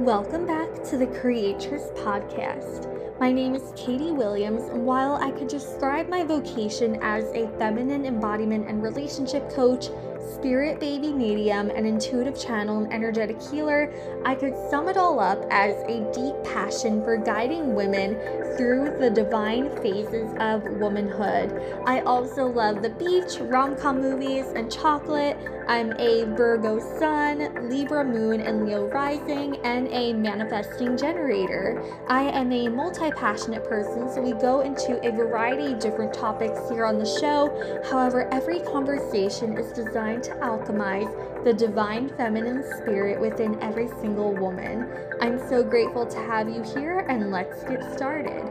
Welcome back to the Creatress Podcast. My name is Katie Williams, and while I could describe my vocation as a feminine embodiment and relationship coach, spirit baby medium, an intuitive channel, and energetic healer, I could sum it all up as a deep passion for guiding women through the divine phases of womanhood. I also love the beach, rom com movies, and chocolate. I'm a Virgo sun, Libra moon, and Leo rising, and a manifesting generator. I am a multi passionate person, so we go into a variety of different topics here on the show. However, every conversation is designed to alchemize the divine feminine spirit within every single woman. I'm so grateful to have you here, and let's get started.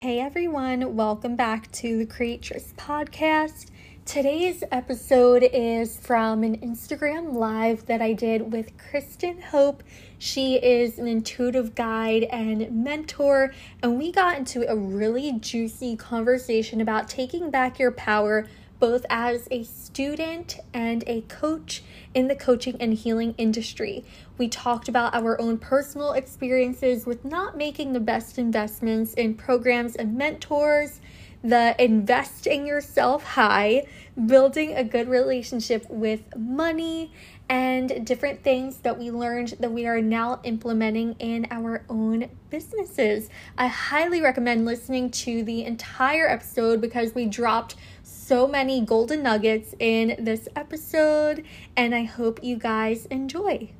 Hey everyone, welcome back to the Creatress Podcast. Today's episode is from an Instagram live that I did with Kristen Hope. She is an intuitive guide and mentor, and we got into a really juicy conversation about taking back your power both as a student and a coach in the coaching and healing industry. We talked about our own personal experiences with not making the best investments in programs and mentors the invest in yourself high, building a good relationship with money, and different things that we learned that we are now implementing in our own businesses. I highly recommend listening to the entire episode because we dropped so many golden nuggets in this episode, and I hope you guys enjoy.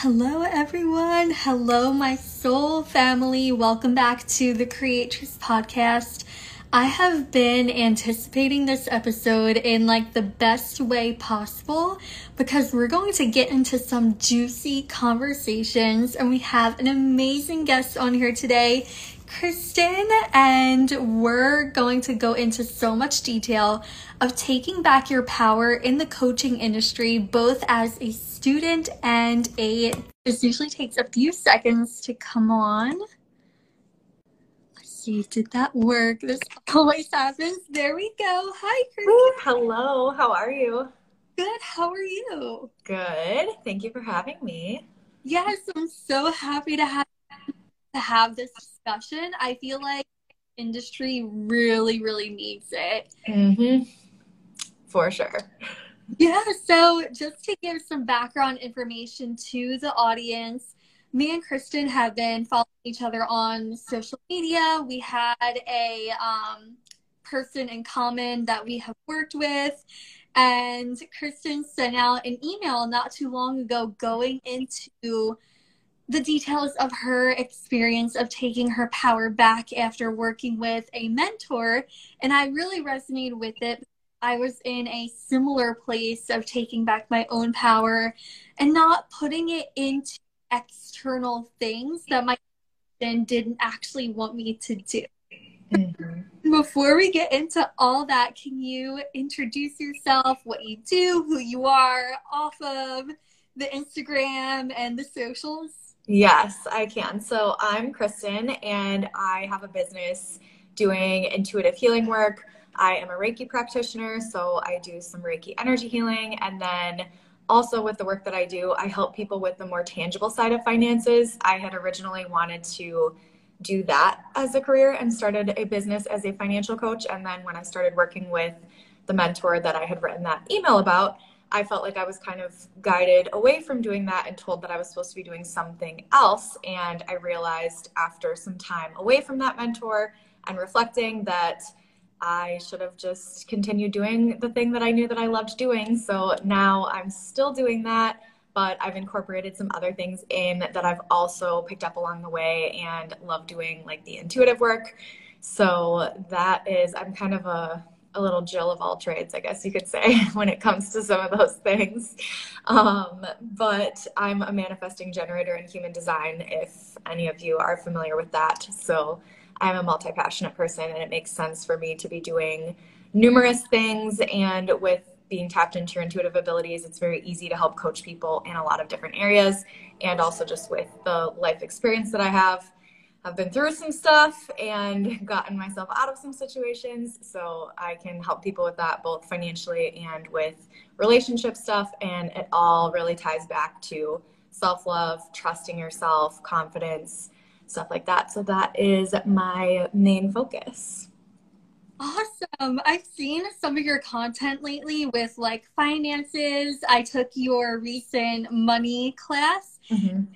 Hello, everyone. Hello, my soul family. Welcome back to the Creatress Podcast. I have been anticipating this episode in like the best way possible because we're going to get into some juicy conversations and we have an amazing guest on here today. Kristen, and we're going to go into so much detail of taking back your power in the coaching industry, both as a student and a. This usually takes a few seconds to come on. Let's see, did that work? This always happens. There we go. Hi, Kristen. Ooh, hello, how are you? Good. How are you? Good. Thank you for having me. Yes, I'm so happy to have to have this discussion. I feel like industry really, really needs it. Mm-hmm. For sure. Yeah, so just to give some background information to the audience, me and Kristen have been following each other on social media. We had a um, person in common that we have worked with, and Kristen sent out an email not too long ago going into the details of her experience of taking her power back after working with a mentor. And I really resonated with it. I was in a similar place of taking back my own power and not putting it into external things that my then didn't actually want me to do. Mm-hmm. Before we get into all that, can you introduce yourself, what you do, who you are off of the Instagram and the socials? Yes, I can. So I'm Kristen and I have a business doing intuitive healing work. I am a Reiki practitioner, so I do some Reiki energy healing. And then also with the work that I do, I help people with the more tangible side of finances. I had originally wanted to do that as a career and started a business as a financial coach. And then when I started working with the mentor that I had written that email about, I felt like I was kind of guided away from doing that and told that I was supposed to be doing something else. And I realized after some time away from that mentor and reflecting that I should have just continued doing the thing that I knew that I loved doing. So now I'm still doing that, but I've incorporated some other things in that I've also picked up along the way and love doing, like the intuitive work. So that is, I'm kind of a a little Jill of all trades, I guess you could say, when it comes to some of those things. Um, but I'm a manifesting generator in human design, if any of you are familiar with that. So I'm a multi passionate person, and it makes sense for me to be doing numerous things. And with being tapped into your intuitive abilities, it's very easy to help coach people in a lot of different areas. And also, just with the life experience that I have, have been through some stuff and gotten myself out of some situations. So I can help people with that both financially and with relationship stuff. And it all really ties back to self love, trusting yourself, confidence, stuff like that. So that is my main focus. Awesome. I've seen some of your content lately with like finances. I took your recent money class. Mm-hmm.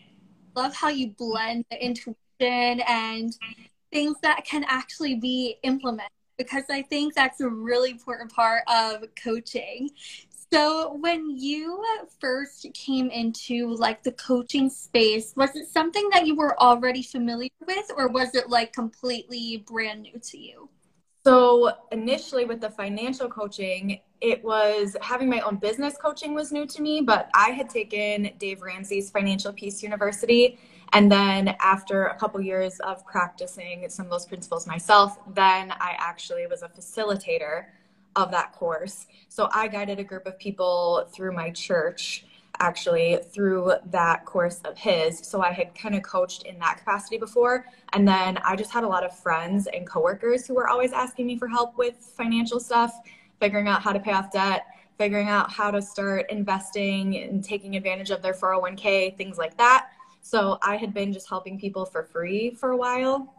Love how you blend the intuition and things that can actually be implemented because I think that's a really important part of coaching. So, when you first came into like the coaching space, was it something that you were already familiar with or was it like completely brand new to you? So, initially with the financial coaching, it was having my own business coaching was new to me, but I had taken Dave Ramsey's Financial Peace University and then after a couple years of practicing some of those principles myself, then I actually was a facilitator of that course. So I guided a group of people through my church actually through that course of his. So I had kind of coached in that capacity before. And then I just had a lot of friends and coworkers who were always asking me for help with financial stuff, figuring out how to pay off debt, figuring out how to start investing and taking advantage of their 401k, things like that. So I had been just helping people for free for a while.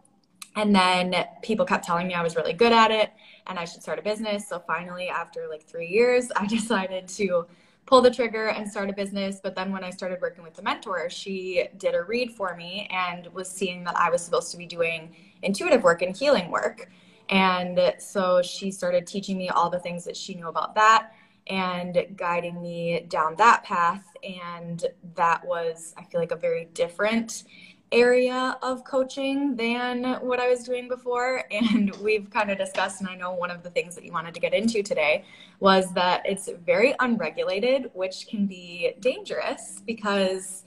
And then people kept telling me I was really good at it and I should start a business. So finally, after like three years, I decided to pull the trigger and start a business. But then when I started working with the mentor, she did a read for me and was seeing that I was supposed to be doing intuitive work and healing work. And so she started teaching me all the things that she knew about that and guiding me down that path. And that was, I feel like, a very different area of coaching than what I was doing before. And we've kind of discussed, and I know one of the things that you wanted to get into today was that it's very unregulated, which can be dangerous because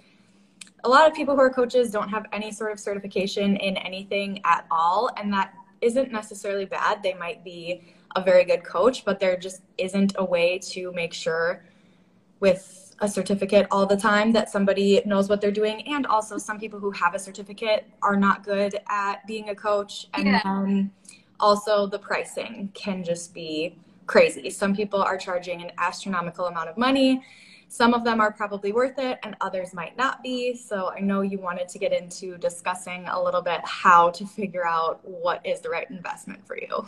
a lot of people who are coaches don't have any sort of certification in anything at all. And that isn't necessarily bad. They might be a very good coach, but there just isn't a way to make sure with a certificate all the time that somebody knows what they're doing. And also, some people who have a certificate are not good at being a coach. And yeah. then also, the pricing can just be crazy. Some people are charging an astronomical amount of money. Some of them are probably worth it, and others might not be. So, I know you wanted to get into discussing a little bit how to figure out what is the right investment for you.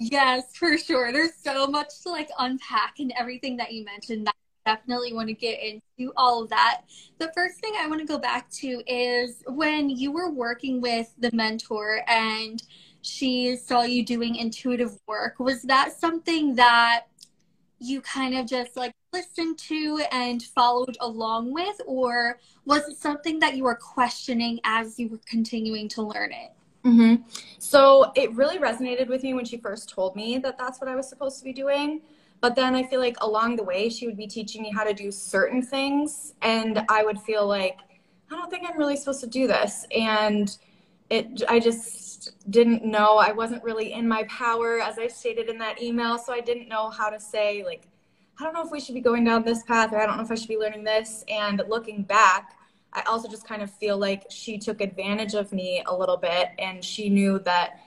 Yes, for sure. There's so much to like unpack and everything that you mentioned. I definitely want to get into all of that. The first thing I want to go back to is when you were working with the mentor and she saw you doing intuitive work. Was that something that you kind of just like listened to and followed along with, or was it something that you were questioning as you were continuing to learn it? Mm-hmm. So it really resonated with me when she first told me that that's what I was supposed to be doing. But then I feel like along the way, she would be teaching me how to do certain things. And I would feel like, I don't think I'm really supposed to do this. And it, I just didn't know. I wasn't really in my power, as I stated in that email. So I didn't know how to say, like, I don't know if we should be going down this path or I don't know if I should be learning this. And looking back, I also just kind of feel like she took advantage of me a little bit and she knew that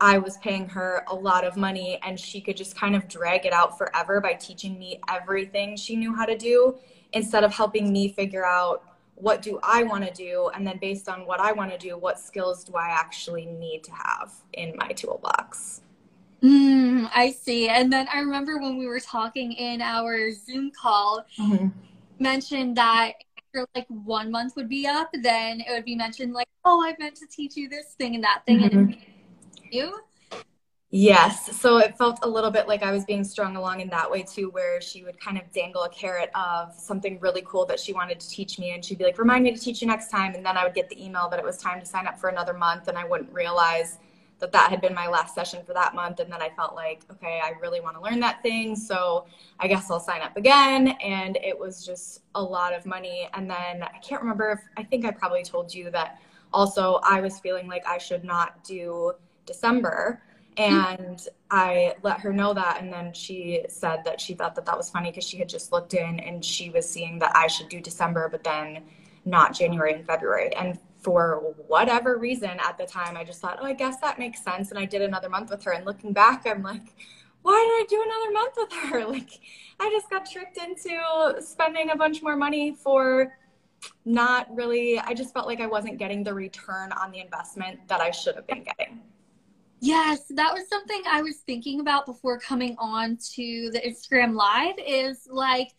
I was paying her a lot of money and she could just kind of drag it out forever by teaching me everything she knew how to do instead of helping me figure out what do I want to do and then based on what I want to do what skills do I actually need to have in my toolbox. Mm, I see. And then I remember when we were talking in our Zoom call, mm-hmm. mentioned that like one month would be up, then it would be mentioned like, oh, I meant to teach you this thing and that thing. Mm-hmm. And you? Yes. So it felt a little bit like I was being strung along in that way too, where she would kind of dangle a carrot of something really cool that she wanted to teach me. And she'd be like, remind me to teach you next time. And then I would get the email that it was time to sign up for another month. And I wouldn't realize that that had been my last session for that month. And then i felt like okay i really want to learn that thing. So i guess i'll sign up again. And it was just a lot of money. And then i can't remember if i think i probably told you that also i was feeling like i should not do december. And i let her know that. And then she said that she thought that that was funny because she had just looked in and she was seeing that i should do december but then not january and february. And for whatever reason at the time, I just thought, oh, I guess that makes sense. And I did another month with her. And looking back, I'm like, why did I do another month with her? Like, I just got tricked into spending a bunch more money for not really, I just felt like I wasn't getting the return on the investment that I should have been getting. Yes, that was something I was thinking about before coming on to the Instagram Live is like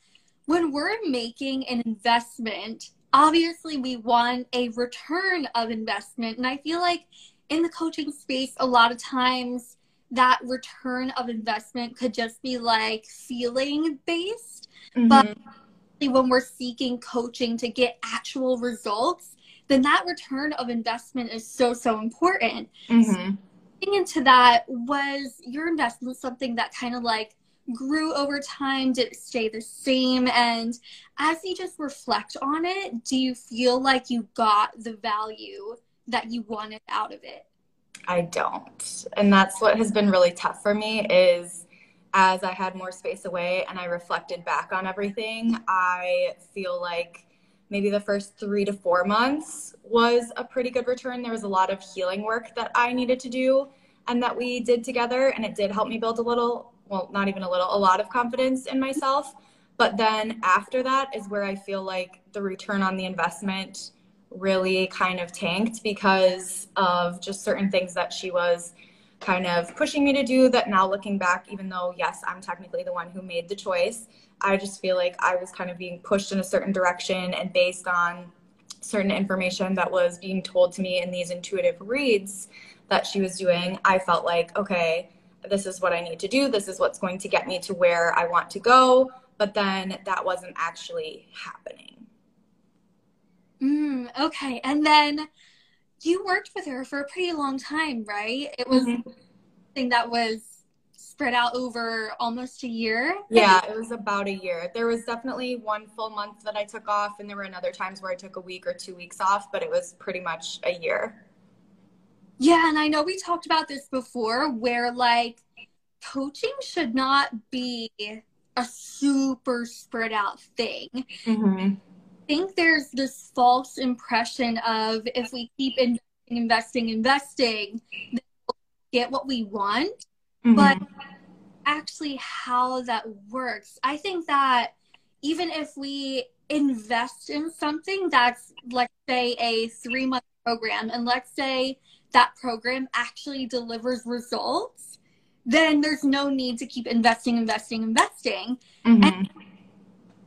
when we're making an investment, obviously we want a return of investment. And I feel like in the coaching space, a lot of times that return of investment could just be like feeling based. Mm-hmm. But when we're seeking coaching to get actual results, then that return of investment is so, so important. Mm-hmm. So, into that, was your investment something that kind of like grew over time? Did it stay the same? And as you just reflect on it, do you feel like you got the value that you wanted out of it? I don't. And that's what has been really tough for me is as I had more space away and I reflected back on everything, I feel like maybe the first 3 to 4 months was a pretty good return. There was a lot of healing work that I needed to do and that we did together and it did help me build a little well, not even a little, a lot of confidence in myself. But then after that is where I feel like the return on the investment really kind of tanked because of just certain things that she was kind of pushing me to do that now looking back even though yes i'm technically the one who made the choice i just feel like i was kind of being pushed in a certain direction and based on certain information that was being told to me in these intuitive reads that she was doing i felt like okay this is what I need to do. This is what's going to get me to where I want to go. But then that wasn't actually happening. Mm, okay. And then you worked with her for a pretty long time, right? It was mm-hmm. something that was spread out over almost a year. Yeah, it was about a year. There was definitely one full month that I took off, and there were another times where I took a week or two weeks off, but it was pretty much a year. Yeah, and I know we talked about this before where like coaching should not be a super spread out thing. Mm-hmm. I think there's this false impression of if we keep investing, investing, investing, we'll get what we want. Mm-hmm. But actually, how that works, I think that even if we invest in something that's, let's say, a three month program, and let's say that program actually delivers results, then there's no need to keep investing, investing, investing. Mm-hmm. And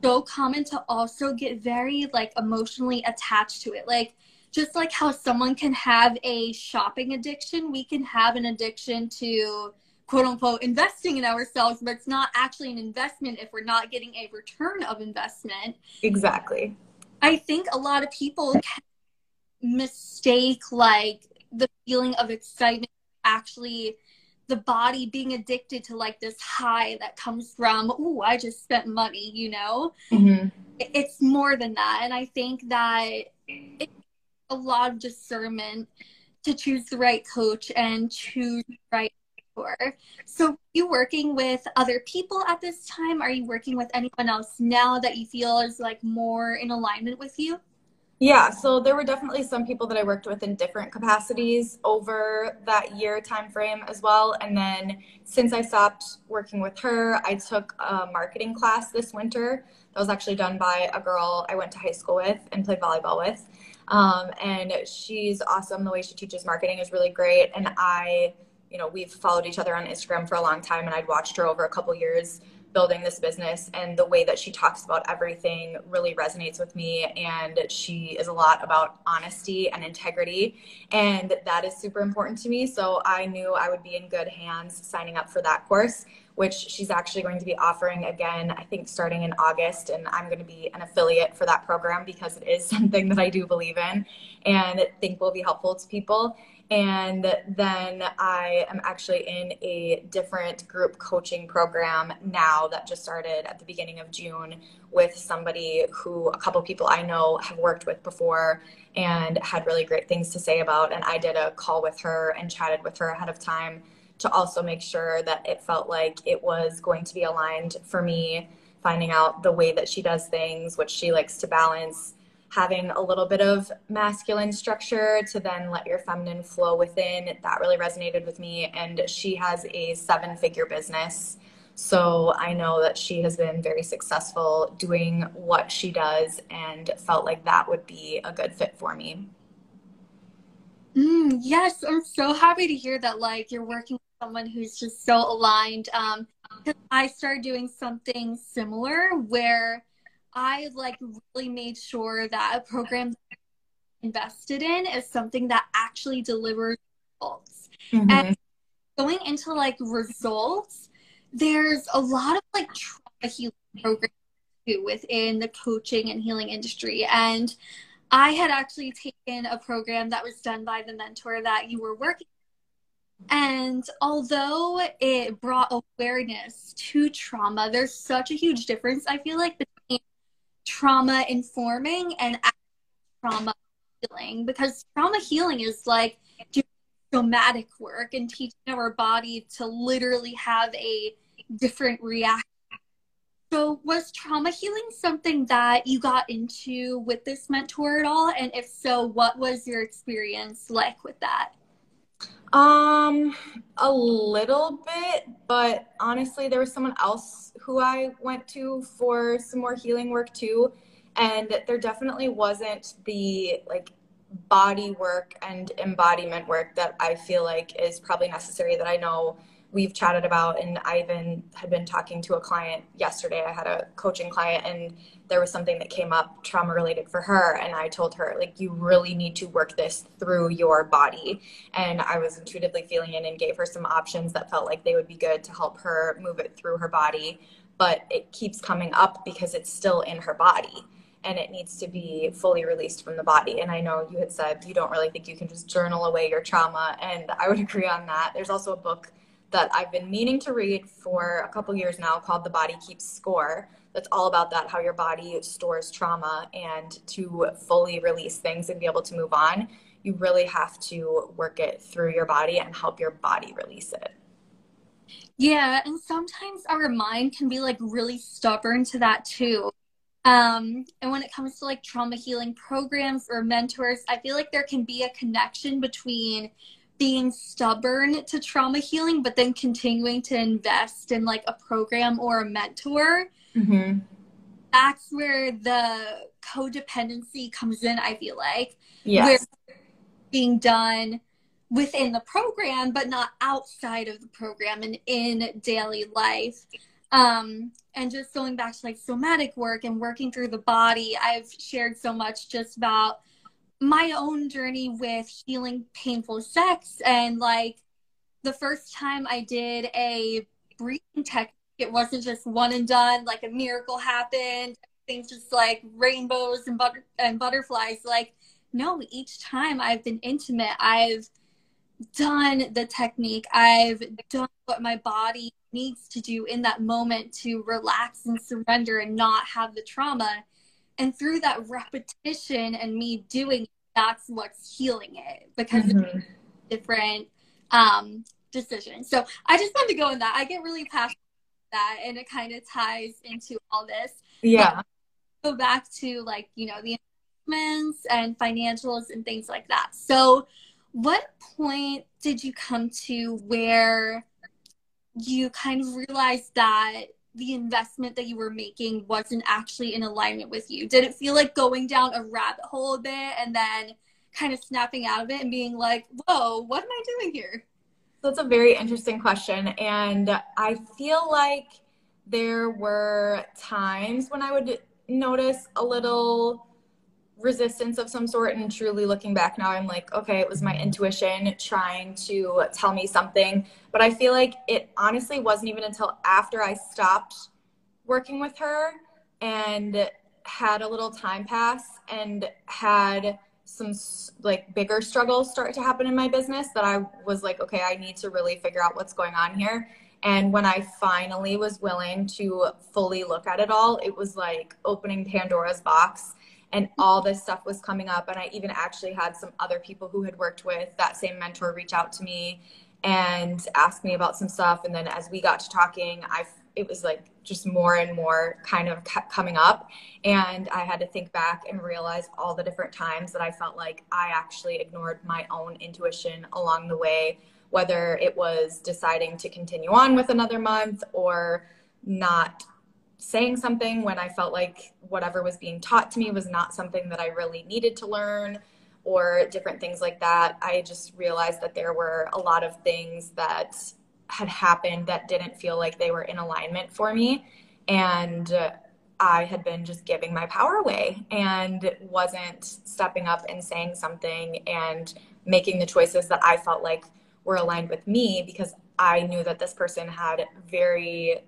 so common to also get very like emotionally attached to it. Like just like how someone can have a shopping addiction, we can have an addiction to quote unquote investing in ourselves, but it's not actually an investment if we're not getting a return of investment. Exactly. I think a lot of people can mistake like the feeling of excitement actually the body being addicted to like this high that comes from oh i just spent money you know? Mm-hmm. it's more than that and i think that it's a lot of discernment to choose the right coach and choose the right mentor. So you working with other people at this time? Are you working with anyone else now that you feel is like more in alignment with you yeah, so there were definitely some people that I worked with in different capacities over that year time frame as well. And then since I stopped working with her, I took a marketing class this winter that was actually done by a girl I went to high school with and played volleyball with. Um, and she's awesome. The way she teaches marketing is really great. And I, you know, we've followed each other on Instagram for a long time, and I'd watched her over a couple years building this business and the way that she talks about everything really resonates with me and she is a lot about honesty and integrity and that is super important to me. So i knew i would be in good hands signing up for that course which she's actually going to be offering again i think starting in august and i'm going to be an affiliate for that program because it is something that i do believe in and think will be helpful to people and then I am actually in a different group coaching program now that just started at the beginning of June with somebody who a couple people I know have worked with before and had really great things to say about. And I did a call with her and chatted with her ahead of time to also make sure that it felt like it was going to be aligned for me, finding out the way that she does things, which she likes to balance having a little bit of masculine structure to then let your feminine flow within. That really resonated with me. And she has a seven figure business. So I know that she has been very successful doing what she does and felt like that would be a good fit for me. Mm, yes, I'm so happy to hear that. Like you're working with someone who's just so aligned. Um, I started doing something similar where I like really made sure that a program invested in is something that actually delivers results. Mm-hmm. And going into like results, there's a lot of like trauma healing programs too within the coaching and healing industry. And I had actually taken a program that was done by the mentor that you were working and although it brought awareness to trauma, there's such a huge difference, I feel like, trauma informing and trauma healing because trauma healing is like doing somatic work and teaching our body to literally have a different reaction. So, was trauma healing something that you got into with this mentor at all? And if so, what was your experience like with that? Um, a little bit, but honestly, there was someone else who I went to for some more healing work too, and there definitely wasn't the like body work and embodiment work that I feel like is probably necessary that I know we've chatted about and I even had been talking to a client yesterday. I had a coaching client and there was something that came up trauma related for her and I told her like you really need to work this through your body and I was intuitively feeling it and gave her some options that felt like they would be good to help her move it through her body but it keeps coming up because it's still in her body and it needs to be fully released from the body. And I know you had said you don't really think you can just journal away your trauma, and I would agree on that. There's also a book that I've been meaning to read for a couple years now called The Body Keeps Score. That's all about that, how your body stores trauma and to fully release things and be able to move on. You really have to work it through your body and help your body release it. Yeah, and sometimes our mind can be like really stubborn to that too. Um, and when it comes to like trauma healing programs or mentors, I feel like there can be a connection between being stubborn to trauma healing, but then continuing to invest in like a program or a mentor. Mm-hmm. That's where the codependency comes in, I feel like. Yes. Where being done within the program, but not outside of the program and in daily life. Um, and just going back to like somatic work and working through the body, I've shared so much just about my own journey with healing painful sex and like the first time I did a breathing technique, it wasn't just one and done, like a miracle happened, things just like rainbows and butter and butterflies. Like, no, each time I've been intimate, I've done the technique, I've done what my body needs to do in that moment to relax and surrender and not have the trauma. And through that repetition and me doing it, that's what's healing it because mm-hmm. different um, decisions. So I just wanted to go in that. I get really passionate about that and it kind of ties into all this. Yeah. But go back to like, you know, the investments and financials and things like that. So what point did you come to where you kind of realized that the investment that you were making wasn't actually in alignment with you? Did it feel like going down a rabbit hole a bit and then kind of snapping out of it and being like, whoa, what am I doing here? That's a very interesting question. And I feel like there were times when I would notice a little resistance of some sort and truly looking back now i'm like okay it was my mm-hmm. intuition trying to tell me something. But i feel like it honestly wasn't even until after i stopped working with her and had a little time pass and had some like bigger struggles start to happen in my business that i was like okay i need to really figure out what's going on here. And when i finally was willing to fully look at it all it was like opening pandora's box and all this stuff was coming up and i even actually had some other people who had worked with that same mentor reach out to me and ask me about some stuff and then as we got to talking i it was like just more and more kind of kept coming up. And I had to think back and realize all the different times that I felt like I actually ignored my own intuition along the way, whether it was deciding to continue on with another month or not saying something when I felt like whatever was being taught to me was not something that I really needed to learn or different things like that. I just realized that there were a lot of things that had happened that didn't feel like they were in alignment for me. And I had been just giving my power away and wasn't stepping up and saying something and making the choices that I felt like were aligned with me because I knew that this person had very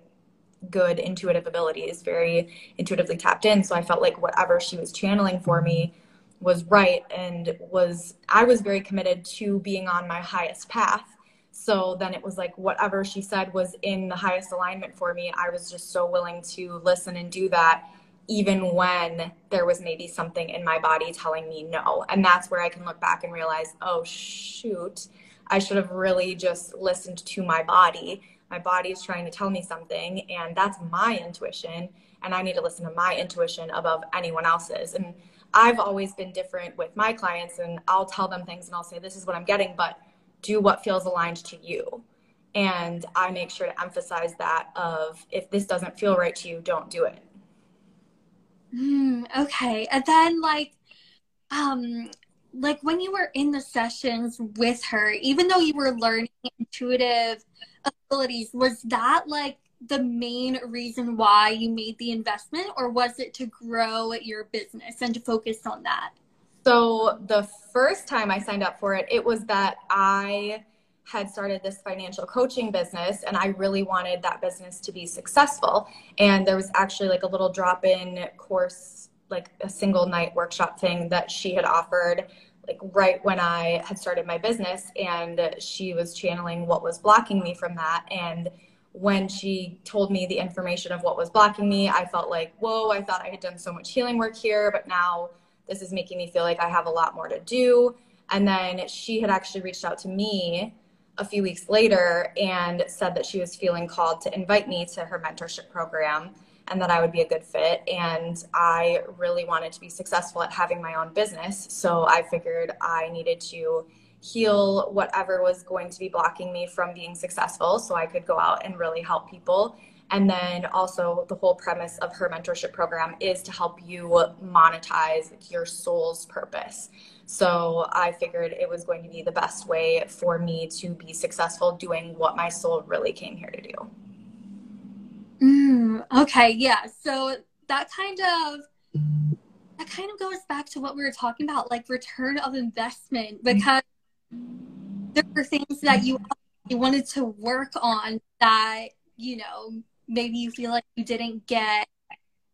good intuitive abilities, very intuitively tapped in. So I felt like whatever she was channeling for me was right and was I was very committed to being on my highest path. So then it was like whatever she said was in the highest alignment for me. I was just so willing to listen and do that even when there was maybe something in my body telling me no. And that's where I can look back and realize, oh shoot, I should have really just listened to my body. My body is trying to tell me something and that's my intuition and i need to listen to my intuition above anyone else's. And i've always been different with my clients and i'll tell them things and i'll say this is what i'm getting but do what feels aligned to you. And i make sure to emphasize that of if this doesn't feel right to you don't do it. Mm, okay. And then like um like when you were in the sessions with her even though you were learning intuitive abilities was that like the main reason why you made the investment or was it to grow your business and to focus on that so the first time i signed up for it it was that i had started this financial coaching business and I really wanted that business to be successful. And there was actually like a little drop in course, like a single night workshop thing that she had offered like right when I had started my business and she was channeling what was blocking me from that and when she told me the information of what was blocking me, I felt like, whoa, I thought I had done so much healing work here, but now this is making me feel like I have a lot more to do. And then she had actually reached out to me a few weeks later and said that she was feeling called to invite me to her mentorship program and that I would be a good fit. And I really wanted to be successful at having my own business. So I figured I needed to heal whatever was going to be blocking me from being successful so I could go out and really help people. And then also, the whole premise of her mentorship program is to help you monetize your soul's purpose. So I figured it was going to be the best way for me to be successful doing what my soul really came here to do. Mm, okay, yeah. So that kind of that kind of goes back to what we were talking about, like return of investment, because there were things that you you wanted to work on that you know maybe you feel like you didn't get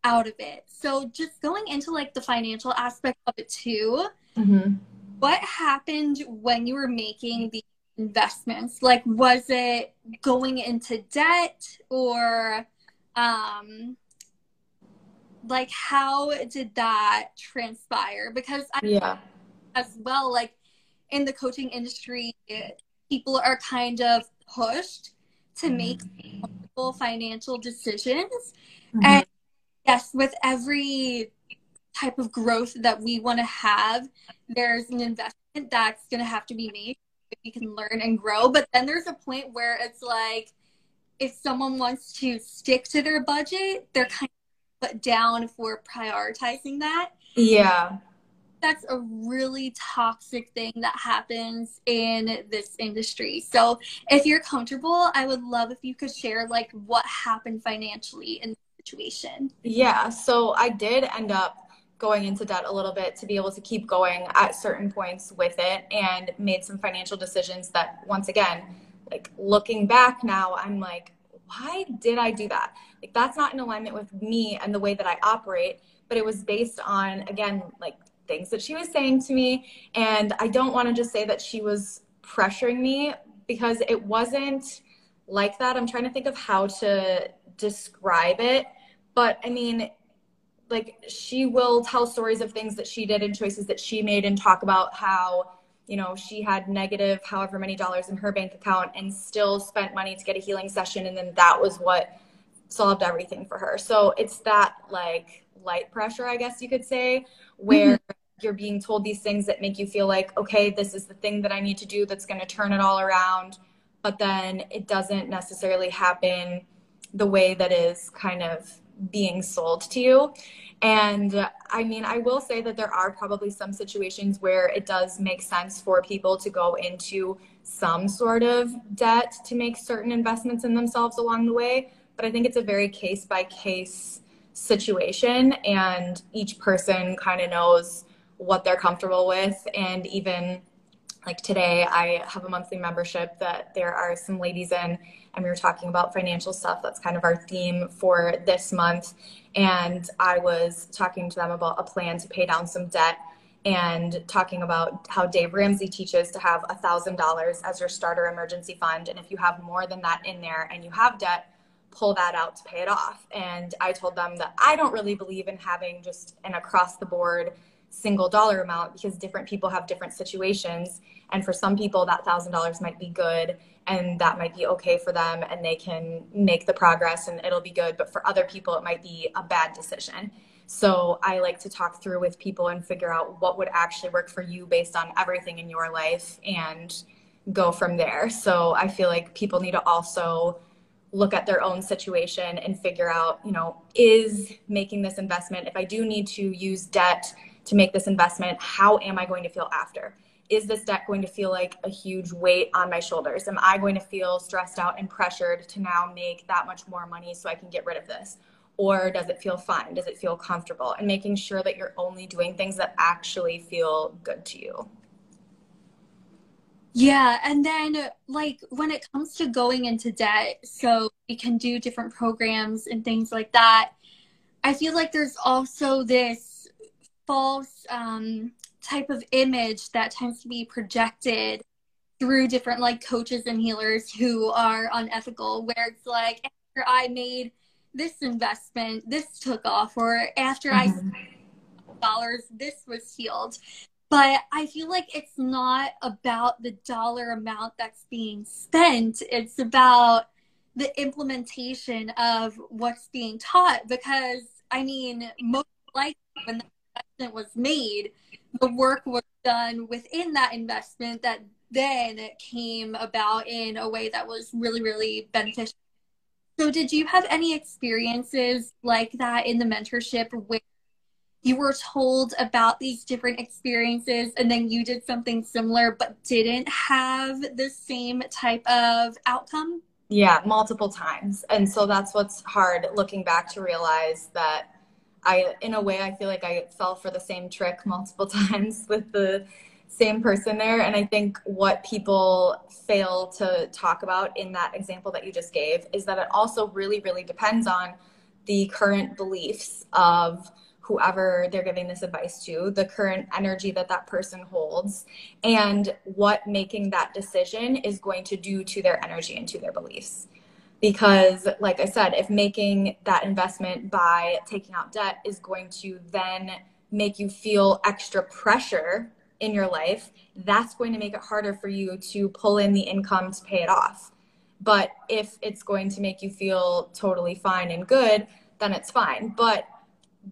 out of it. So just going into like the financial aspect of it too. Mm-hmm. What happened when you were making the investments? Like, was it going into debt or? Um like how did that transpire? Because I, yeah. as well like in the coaching industry people are kind of pushed to make financial decisions. Mm-hmm. and yes with every type of growth that we want to have there's an investment that's going to have to be made we can learn and grow. But then there's a point where it's like if someone wants to stick to their budget, they're kind of put down for prioritizing that. Yeah. That's a really toxic thing that happens in this industry. So, if you're comfortable, I would love if you could share like what happened financially in the situation. Yeah, so I did end up going into debt a little bit to be able to keep going at certain points with it and made some financial decisions that once again like looking back now, I'm like, why did I do that? Like that's not in alignment with me and the way that I operate, but it was based on again like things that she was saying to me and I don't want to just say that she was pressuring me because it wasn't like that. I'm trying to think of how to describe it, but I mean like she will tell stories of things that she did and choices that she made and talk about how you know, she had negative however many dollars in her bank account and still spent money to get a healing session. And then that was what solved everything for her. So it's that like light pressure, I guess you could say, where mm-hmm. you're being told these things that make you feel like, okay, this is the thing that I need to do that's going to turn it all around. But then it doesn't necessarily happen the way that is kind of being sold to you. And uh, I mean, I will say that there are probably some situations where it does make sense for people to go into some sort of debt to make certain investments in themselves along the way. But I think it's a very case by case situation, and each person kind of knows what they're comfortable with. And even like today, I have a monthly membership that there are some ladies in, and we were talking about financial stuff. That's kind of our theme for this month. And I was talking to them about a plan to pay down some debt and talking about how Dave Ramsey teaches to have $1,000 as your starter emergency fund. And if you have more than that in there and you have debt, pull that out to pay it off. And I told them that I don't really believe in having just an across the board single dollar amount because different people have different situations. And for some people, that $1,000 might be good and that might be okay for them and they can make the progress and it'll be good. But for other people, it might be a bad decision. So I like to talk through with people and figure out what would actually work for you based on everything in your life and go from there. So I feel like people need to also look at their own situation and figure out, you know, is making this investment, if I do need to use debt to make this investment, how am I going to feel after? Is this debt going to feel like a huge weight on my shoulders? Am I going to feel stressed out and pressured to now make that much more money so I can get rid of this? or does it feel fun? Does it feel comfortable? And making sure that you're only doing things that actually feel good to you. Yeah, and then like when it comes to going into debt, so we can do different programs and things like that. I feel like there's also this false um, type of image that tends to be projected through different like coaches and healers who are unethical, where it's like after I made this investment, this took off, or after mm-hmm. I dollars, this was healed. But I feel like it's not about the dollar amount that's being spent. It's about the implementation of what's being taught. Because I mean, most likely when investment was made, the work was done within that investment that then came about in a way that was really, really beneficial so, did you have any experiences like that in the mentorship where you were told about these different experiences and then you did something similar but didn't have the same type of outcome? Yeah, multiple times. And so that's what's hard looking back to realize that I, in a way, I feel like I fell for the same trick multiple times with the same person there. And I think what people fail to talk about in that example that you just gave is that it also really, really depends on the current beliefs of whoever they're giving this advice to, the current energy that that person holds, and what making that decision is going to do to their energy and to their beliefs. Because, like I said, if making that investment by taking out debt is going to then make you feel extra pressure in your life, that's going to make it harder for you to pull in the income to pay it off. But if it's going to make you feel totally fine and good, then it's fine. But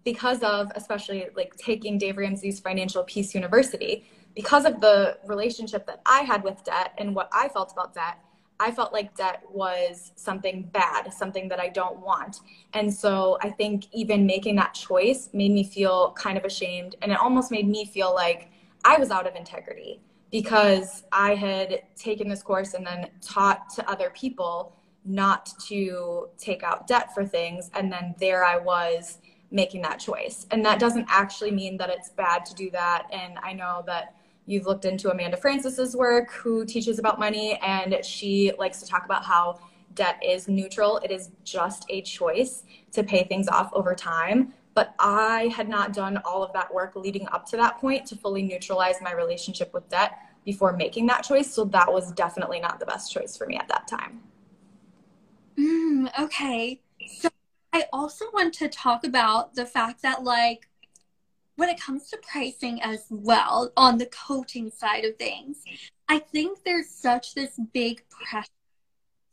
because of, especially like taking Dave Ramsey's Financial Peace University, because of the relationship that I had with debt and what I felt about debt, I felt like debt was something bad, something that I don't want. And so I think even making that choice made me feel kind of ashamed. And it almost made me feel like I was out of integrity because I had taken this course and then taught to other people not to take out debt for things. And then there I was making that choice. And that doesn't actually mean that it's bad to do that. And I know that you've looked into Amanda Frances's work, who teaches about money, and she likes to talk about how debt is neutral. It is just a choice to pay things off over time. But I had not done all of that work leading up to that point to fully neutralize my relationship with debt before making that choice. So that was definitely not the best choice for me at that time. Mm, okay. So I also want to talk about the fact that, like, when it comes to pricing as well on the coaching side of things, I think there's such this big pressure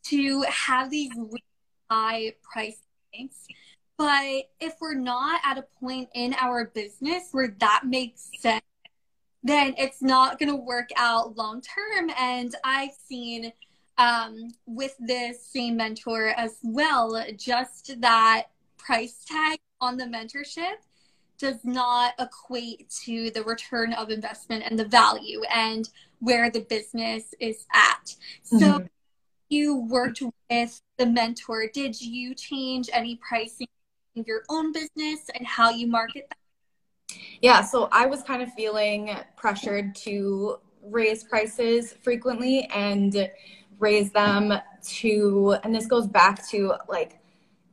to have these really high price points. But if we're not at a point in our business where that makes sense, then it's not going to work out long term. And I've seen um, with this same mentor as well, just that price tag on the mentorship does not equate to the return of investment and the value and where the business is at. So mm-hmm. you worked with the mentor. Did you change any pricing in your own business and how you market that? Yeah, so I was kind of feeling pressured to raise prices frequently and raise them to, and this goes back to like,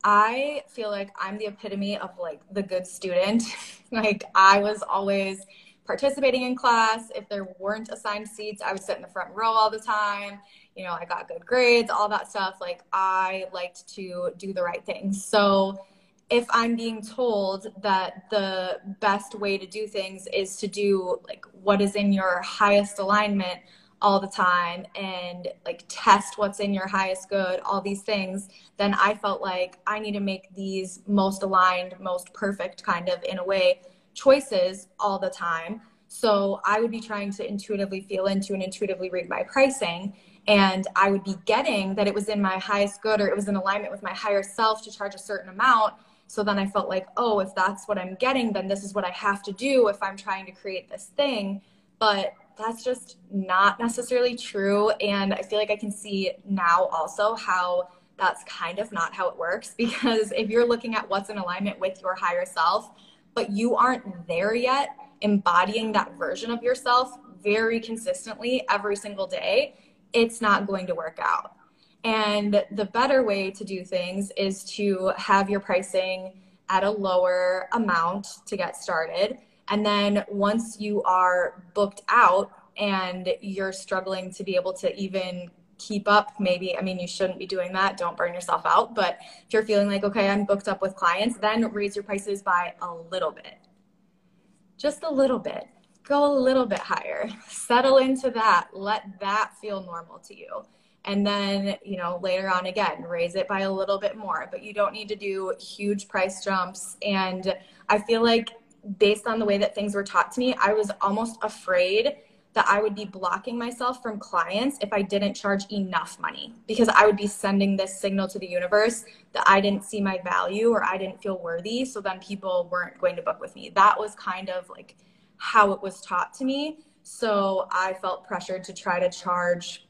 I feel like I'm the epitome of like the good student. like, I was always participating in class. If there weren't assigned seats, I would sit in the front row all the time. You know, I got good grades, all that stuff. Like, I liked to do the right thing. So, if I'm being told that the best way to do things is to do like what is in your highest alignment all the time and like test what's in your highest good, all these things, then I felt like I need to make these most aligned, most perfect kind of in a way choices all the time. So I would be trying to intuitively feel into and intuitively read my pricing. And I would be getting that it was in my highest good or it was in alignment with my higher self to charge a certain amount so then I felt like, oh, if that's what I'm getting, then this is what I have to do if I'm trying to create this thing. But that's just not necessarily true. And I feel like I can see now also how that's kind of not how it works because if you're looking at what's in alignment with your higher self, but you aren't there yet, embodying that version of yourself very consistently every single day, it's not going to work out. And the better way to do things is to have your pricing at a lower amount to get started. And then once you are booked out and you're struggling to be able to even keep up, maybe, I mean, you shouldn't be doing that. Don't burn yourself out. But if you're feeling like, okay, I'm booked up with clients, then raise your prices by a little bit. Just a little bit. Go a little bit higher. Settle into that. Let that feel normal to you and then you know later on again raise it by a little bit more but you don't need to do huge price jumps and i feel like based on the way that things were taught to me i was almost afraid that i would be blocking myself from clients if i didn't charge enough money because i would be sending this signal to the universe that i didn't see my value or i didn't feel worthy so then people weren't going to book with me. That was kind of like how it was taught to me. So i felt pressured to try to charge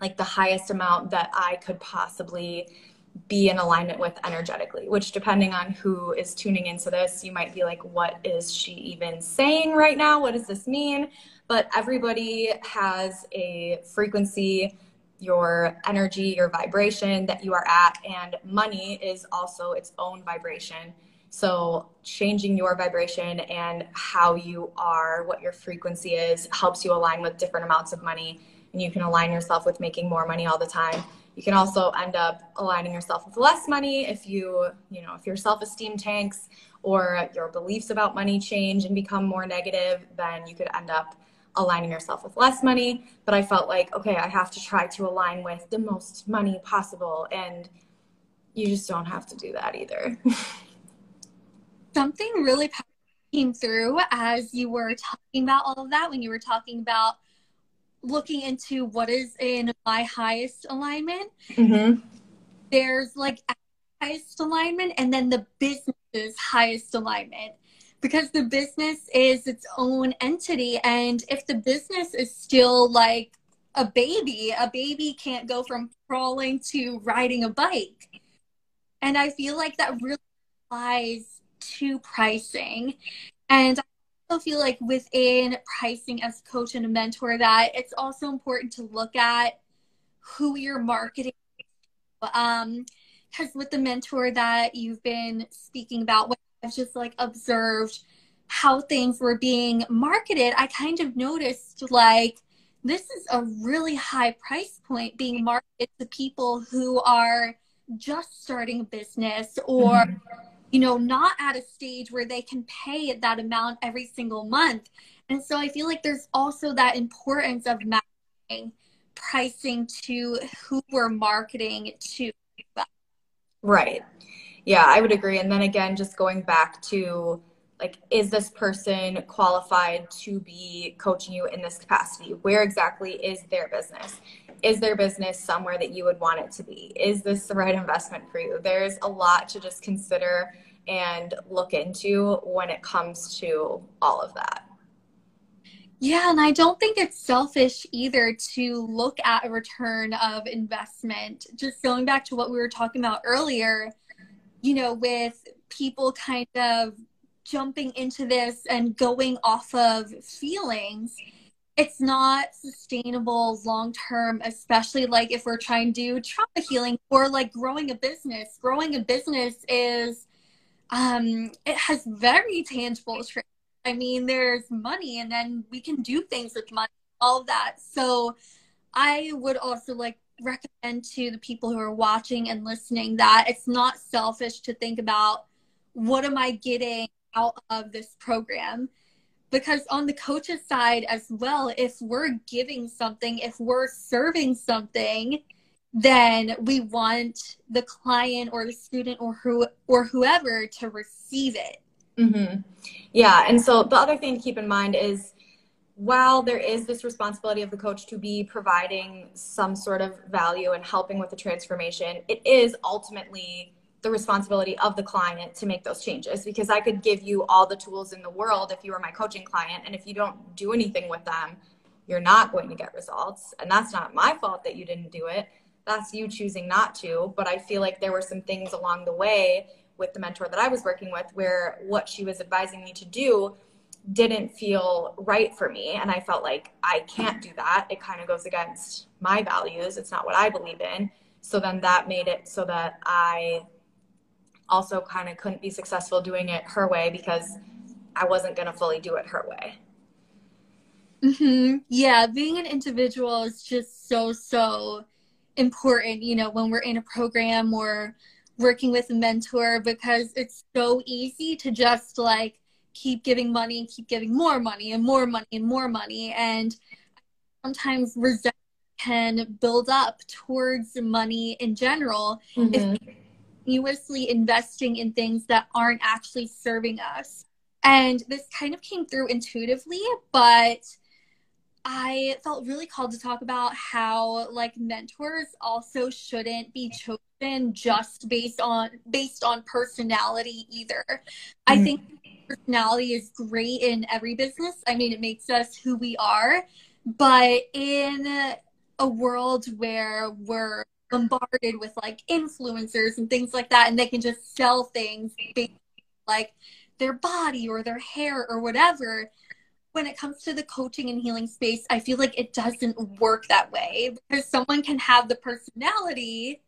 like the highest amount that I could possibly be in alignment with energetically, which depending on who is tuning into this, you might be like, what is she even saying right now? What does this mean? But everybody has a frequency, your energy, your vibration that you are at, and money is also its own vibration. So, changing your vibration and how you are, what your frequency is, helps you align with different amounts of money and you can align yourself with making more money all the time. You can also end up aligning yourself with less money if you, you know, if your self-esteem tanks or your beliefs about money change and become more negative, then you could end up aligning yourself with less money. But I felt like, okay, I have to try to align with the most money possible. And you just don't have to do that either. Something really came through as you were talking about all of that when you were talking about looking into what is in my highest alignment, mm-hmm. there's like highest alignment and then the business's highest alignment because the business is its own entity. And if the business is still like a baby, a baby can't go from crawling to riding a bike. And I feel like that really applies to pricing. And also feel like within pricing as a coach and a mentor that it's also important to look at who you're marketing. Um, because with the mentor that you've been speaking about, I've just like observed how things were being marketed, I kind of noticed like this is a really high price point being marketed to people who are just starting a business or mm-hmm you know, not at a stage where they can pay that amount every single month. And so I feel like there's also that importance of matching pricing to who we're marketing to. Right. Yeah, I would agree. And then again, just going back to like, is this person qualified to be coaching you in this capacity? Where exactly is their business? Is their business somewhere that you would want it to be? Is this the right investment for you? There's a lot to just consider and look into when it comes to all of that. Yeah, and I don't think it's selfish either to look at a return of investment. Just going back to what we were talking about earlier, you know, with people kind of jumping into this and going off of feelings, it's not sustainable long term, especially like if we're trying to do trauma healing or like growing a business. Growing a business is um it has very tangible I mean, there's money and then we can do things with money, all of that. So I would also like recommend to the people who are watching and listening that it's not selfish to think about what am I getting out of this program? Because on the coach's side as well, if we're giving something, if we're serving something, then we want the client or the student or who or whoever to receive it. Mm-hmm. Yeah, and so the other thing to keep in mind is while there is this responsibility of the coach to be providing some sort of value and helping with the transformation, it is ultimately the responsibility of the client to make those changes because I could give you all the tools in the world if you were my coaching client and if you don't do anything with them, you're not going to get results. And that's not my fault that you didn't do it. That's you choosing not to, but I feel like there were some things along the way with the mentor that I was working with where what she was advising me to do didn't feel right for me and I felt like I can't do that. It kind of goes against my values. It's not what I believe in. So then that made it so that I also kind of couldn't be successful doing it her way because I wasn't going to fully do it her way. Mm-hmm. Yeah, being an individual is just so, so important, you know, when we're in a program or working with a mentor because it's so easy to just like keep giving money and keep giving more money and more money and more money. And sometimes resentment can build up towards money in general mm-hmm. if continuously investing in things that aren't actually serving us. And this kind of came through intuitively, but I felt really called to talk about how like mentors also shouldn't be chosen just based on based on personality either. Mm. I think personality is great in every business. I mean, it makes us who we are, but in a world where we're bombarded with like influencers and things like that and they can just sell things like their body or their hair or whatever. When it comes to the coaching and healing space i feel like it doesn't work that way because someone can have the personality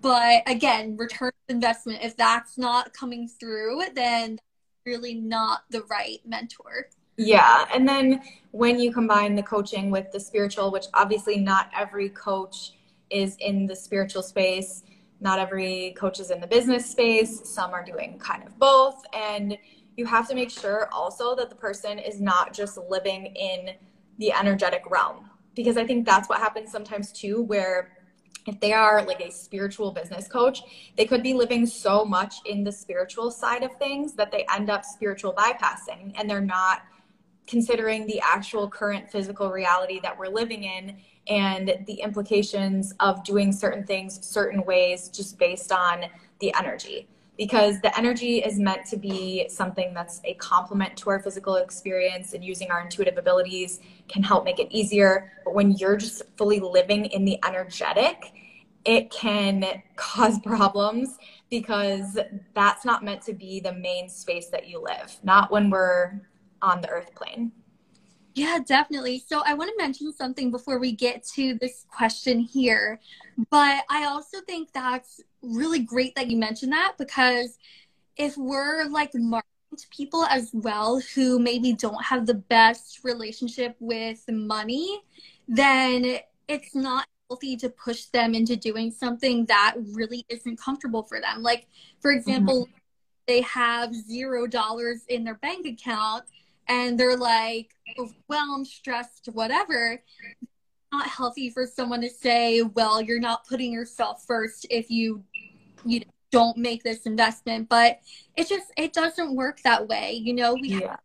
but again return investment if that's not coming through then really not the right mentor. Yeah and then when you combine the coaching with the spiritual which obviously not every coach is in the spiritual space. Not every coach is in the business space. Some are doing kind of both. And you have to make sure also that the person is not just living in the energetic realm. Because I think that's what happens sometimes too, where if they are like a spiritual business coach, they could be living so much in the spiritual side of things that they end up spiritual bypassing and they're not considering the actual current physical reality that we're living in and the implications of doing certain things certain ways just based on the energy. Because the energy is meant to be something that's a complement to our physical experience and using our intuitive abilities can help make it easier. But when you're just fully living in the energetic it can cause problems because that's not meant to be the main space that you live. Not when we're on the earth plane yeah, definitely. So I want to mention something before we get to this question here. But I also think that's really great that you mentioned that because if we're like marketing to people as well who maybe don't have the best relationship with money, then it's not healthy to push them into doing something that really isn't comfortable for them. Like, for example, mm-hmm. they have zero dollars in their bank account and they're like overwhelmed, stressed, whatever, not healthy for someone to say, well, you're not putting yourself first if you you don't make this investment. But it just it doesn't work that way you know? We yeah. have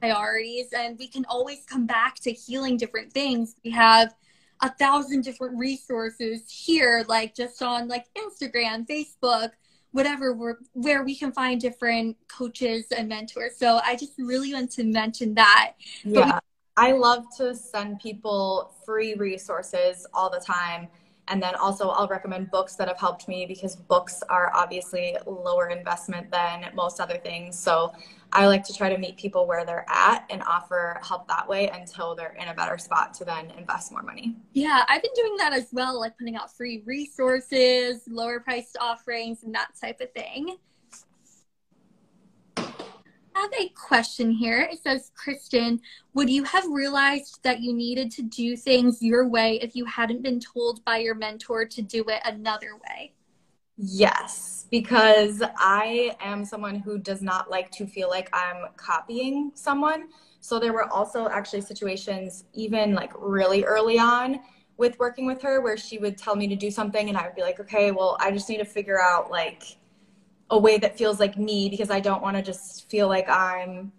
priorities and we can always come back to healing different things. We have a thousand different resources here like just on like instagram facebook whatever we're, where we can find different coaches and mentors so i just really want to mention that yeah I love to send people free resources all the time. And then also, I'll recommend books that have helped me because books are obviously lower investment than most other things. So I like to try to meet people where they're at and offer help that way until they're in a better spot to then invest more money. Yeah, I've been doing that as well, like putting out free resources, lower priced offerings, and that type of thing I have a question here. It says, Kristen, would you have realized that you needed to do things your way if you hadn't been told by your mentor to do it another way? Yes, because I am someone who does not like to feel like I'm copying someone. So there were also actually situations, even like really early on with working with her, where she would tell me to do something and I would be like, okay, well, I just need to figure out like, a way that feels like me because I don't want to just feel like I'm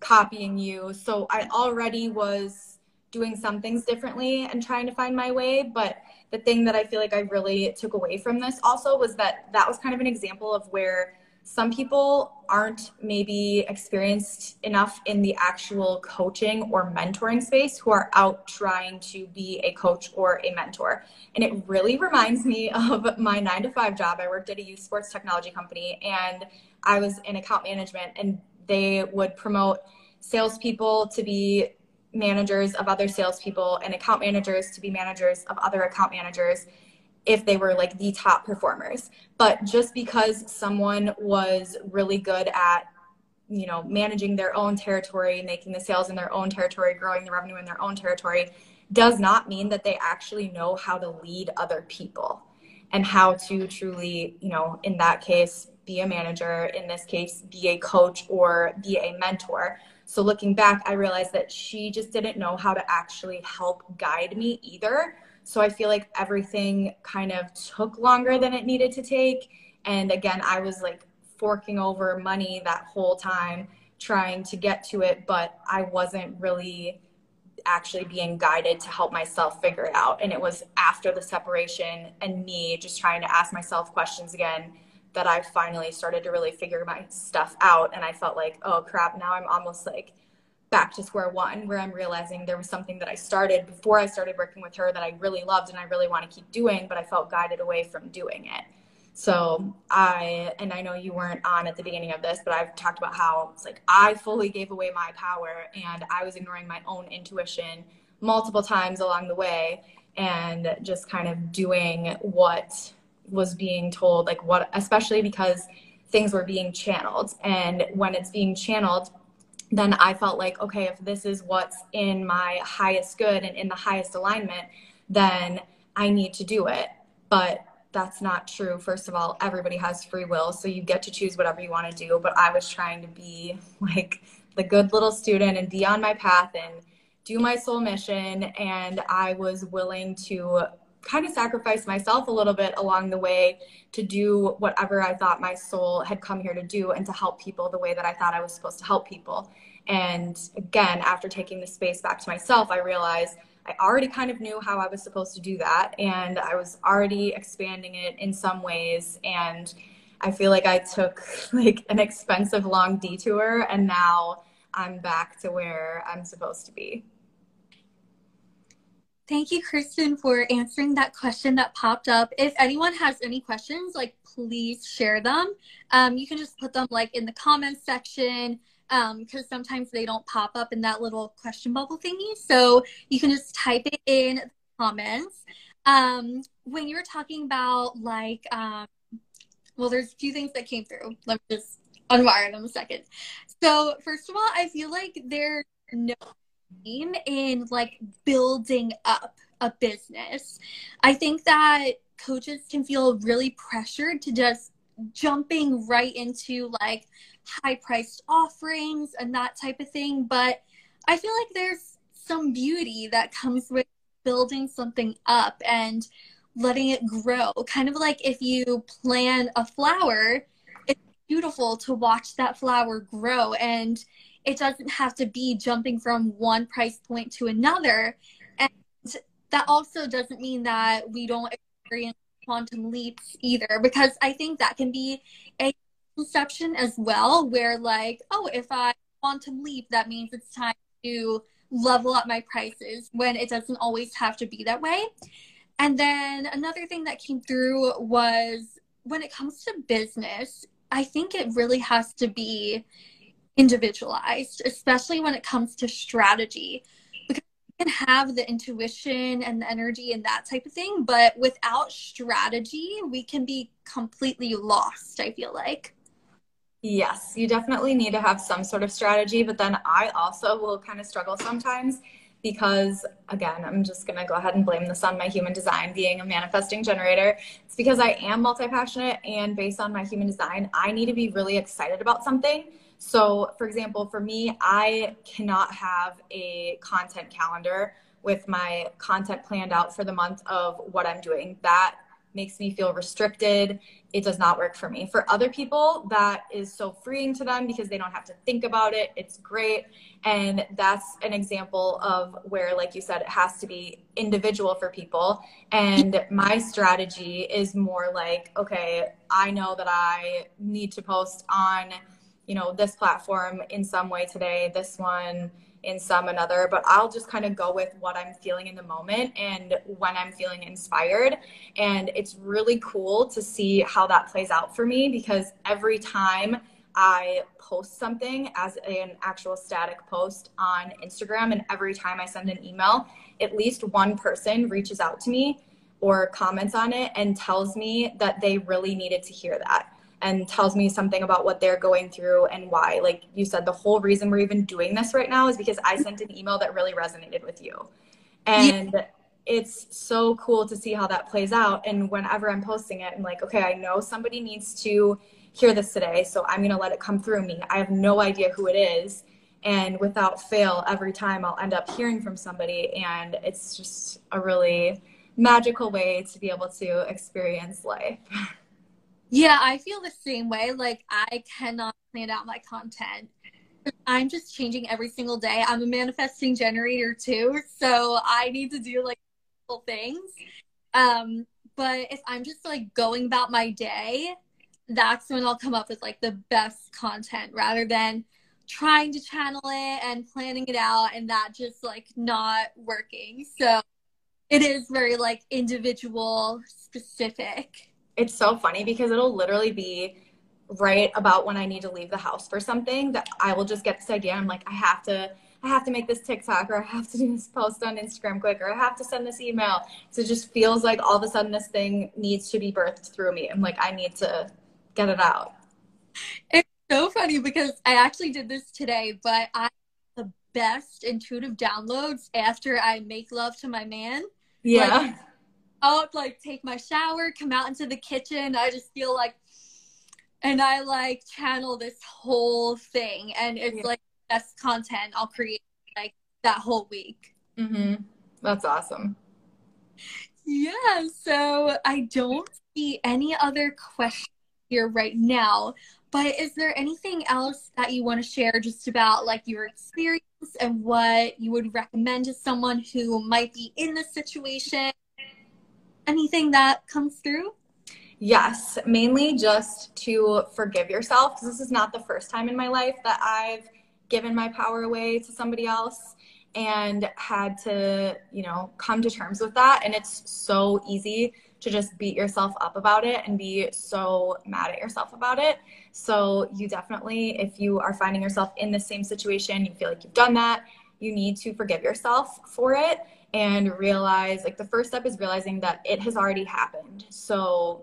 copying you. So I already was doing some things differently and trying to find my way. But the thing that I feel like I really took away from this also was that that was kind of an example of where some people aren't maybe experienced enough in the actual coaching or mentoring space who are out trying to be a coach or a mentor. And it really reminds me of my nine to five job. I worked at a youth sports technology company and I was in account management, and they would promote salespeople to be managers of other salespeople and account managers to be managers of other account managers if they were like the top performers. But just because someone was really good at, you know, managing their own territory, making the sales in their own territory, growing the revenue in their own territory, does not mean that they actually know how to lead other people and how to truly, you know, in that case, be a manager, in this case, be a coach or be a mentor. So looking back, I realized that she just didn't know how to actually help guide me either so I feel like everything kind of took longer than it needed to take. And again, I was like forking over money that whole time trying to get to it, but I wasn't really actually being guided to help myself figure it out. And it was after the separation and me just trying to ask myself questions again that I finally started to really figure my stuff out. And I felt like, oh crap, now I'm almost like back to square one where I'm realizing there was something that I started before I started working with her that I really loved and I really want to keep doing, but I felt guided away from doing it. So I, and I know you weren't on at the beginning of this, but I've talked about how it's like I fully gave away my power and I was ignoring my own intuition multiple times along the way and just kind of doing what was being told, like what, especially because things were being channeled. And when it's being channeled, then I felt like, okay, if this is what's in my highest good and in the highest alignment, then I need to do it. But that's not true. First of all, everybody has free will, so you get to choose whatever you want to do. But I was trying to be like the good little student and be on my path and do my soul mission. And I was willing to kind of sacrificed myself a little bit along the way to do whatever I thought my soul had come here to do and to help people the way that I thought I was supposed to help people. And again, after taking the space back to myself, I realized I already kind of knew how I was supposed to do that. And I was already expanding it in some ways. And I feel like I took like an expensive long detour and now I'm back to where I'm supposed to be. Thank you, Kristen, for answering that question that popped up. If anyone has any questions, like please share them. Um, you can just put them like in the comments section because um, sometimes they don't pop up in that little question bubble thingy. So you can just type it in the comments. Um, when you were talking about like, um, well, there's a few things that came through. Let me just unwire them a second. So first of all, I feel like there's no in like building up a business. I think that coaches can feel really pressured to just jumping right into like high priced offerings and that type of thing. But I feel like there's some beauty that comes with building something up. And letting it grow. Kind of like if you plant a flower, it's beautiful to watch that flower grow and it doesn't have to be jumping from one price point to another. And that also doesn't mean that we don't experience quantum leaps either, because I think that can be a conception as well, where like, oh, if I quantum leap, that means it's time to level up my prices when it doesn't always have to be that way. And then another thing that came through was when it comes to business, I think it really has to be individualized, especially when it comes to strategy. Because we can have the intuition and the energy and that type of thing, but without strategy, we can be completely lost, I feel like. Yes, you definitely need to have some sort of strategy, but then I also will kind of struggle sometimes because again, I'm just going to go ahead and blame this on my human design being a manifesting generator. It's because I am multi-passionate and based on my human design, I need to be really excited about something. So, for example, for me, I cannot have a content calendar with my content planned out for the month of what I'm doing. That makes me feel restricted. It does not work for me. For other people, that is so freeing to them because they don't have to think about it. It's great. And that's an example of where, like you said, it has to be individual for people. And my strategy is more like, okay, I know that I need to post on, you know, this platform in some way today, this one in some another, but I'll just kind of go with what I'm feeling in the moment and when I'm feeling inspired. And it's really cool to see how that plays out for me because every time I post something as an actual static post on Instagram, and every time I send an email, at least one person reaches out to me or comments on it and tells me that they really needed to hear that and tells me something about what they're going through and why. Like you said, the whole reason we're even doing this right now is because I sent an email that really resonated with you. And yeah. it's so cool to see how that plays out. And whenever I'm posting it, I'm like, okay, I know somebody needs to hear this today. So I'm going to let it come through me. I have no idea who it is. And without fail, every time I'll end up hearing from somebody. And it's just a really magical way to be able to experience life. Yeah, I feel the same way. Like I cannot plan out my content. I'm just changing every single day. I'm a manifesting generator too, so I need to do like things. Um, but if I'm just like going about my day, that's when I'll come up with like the best content rather than trying to channel it and planning it out and that just like not working. So it is very like individual specific it's so funny because it'll literally be right about when I need to leave the house for something that I will just get this idea. I'm like, I have to, I have to make this TikTok or I have to do this post on Instagram quick or I have to send this email. So it just feels like all of a sudden this thing needs to be birthed through me. I'm like, I need to get it out. It's so funny because I actually did this today, but I have the best intuitive downloads after I make love to my man. Yeah. Like, I'll like take my shower, come out into the kitchen. I just feel like, and I like channel this whole thing, and it's yeah. like best content I'll create like that whole week. Mm-hmm. That's awesome. Yeah. So I don't see any other questions here right now. But is there anything else that you want to share just about like your experience and what you would recommend to someone who might be in this situation anything that comes through? Yes, mainly just to forgive yourself because this is not the first time in my life that I've given my power away to somebody else and had to, you know, come to terms with that. And it's so easy to just beat yourself up about it and be so mad at yourself about it. So, you definitely, if you are finding yourself in the same situation, you feel like you've done that, you need to forgive yourself for it and realize like the first step is realizing that it has already happened. So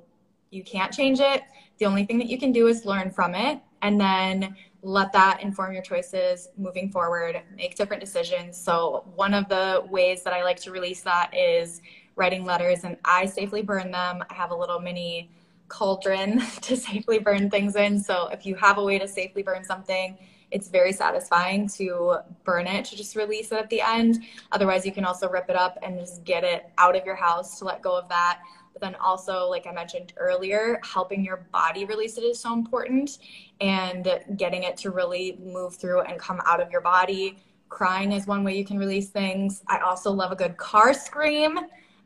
you can't change it. The only thing that you can do is learn from it and then let that inform your choices moving forward, make different decisions. So, one of the ways that I like to release that is writing letters, and I safely burn them. I have a little mini cauldron to safely burn things in. So, if you have a way to safely burn something, it's very satisfying to burn it to just release it at the end. Otherwise, you can also rip it up and just get it out of your house to let go of that. But then also, like I mentioned earlier, helping your body release it is so important and getting it to really move through and come out of your body. Crying is one way you can release things. I also love a good car scream.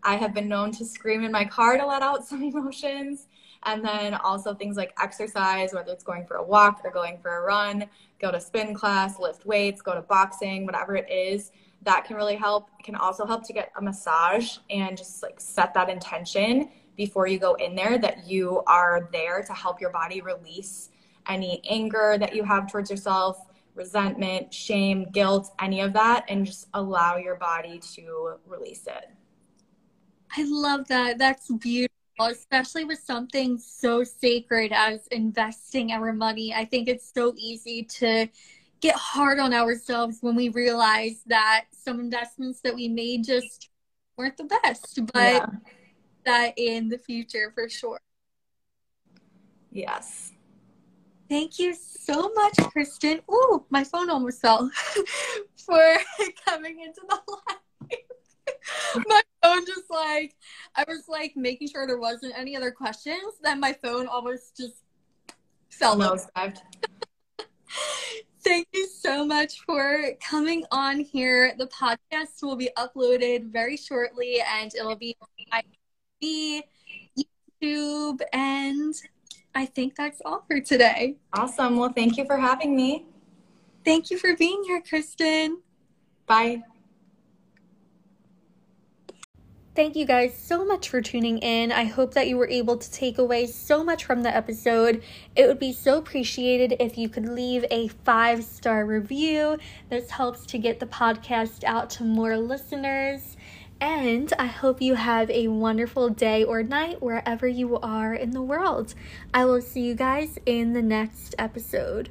I have been known to scream in my car to let out some emotions. And then also things like exercise, whether it's going for a walk or going for a run, go to spin class, lift weights, go to boxing, whatever it is, that can really help. It can also help to get a massage and just like set that intention before you go in there that you are there to help your body release any anger that you have towards yourself, resentment, shame, guilt, any of that, and just allow your body to release it. I love that. That's beautiful, especially with something so sacred as investing our money. I think it's so easy to get hard on ourselves when we realize that some investments that we made just weren't the best, but yeah. that in the future for sure. Yes. Thank you so much, Kristen. Oh, my phone almost fell for coming into the live. my phone just like I was like making sure there wasn't any other questions. Then my phone almost just fell. No, Thank you so much for coming on here. The podcast will be uploaded very shortly and it'll be on YouTube. And I think that's all for today. Awesome. Well, thank you for having me. Thank you for being here, Kristen. Bye. Thank you guys so much for tuning in. I hope that you were able to take away so much from the episode. It would be so appreciated if you could leave a five star review. This helps to get the podcast out to more listeners. And I hope you have a wonderful day or night wherever you are in the world. I will see you guys in the next episode.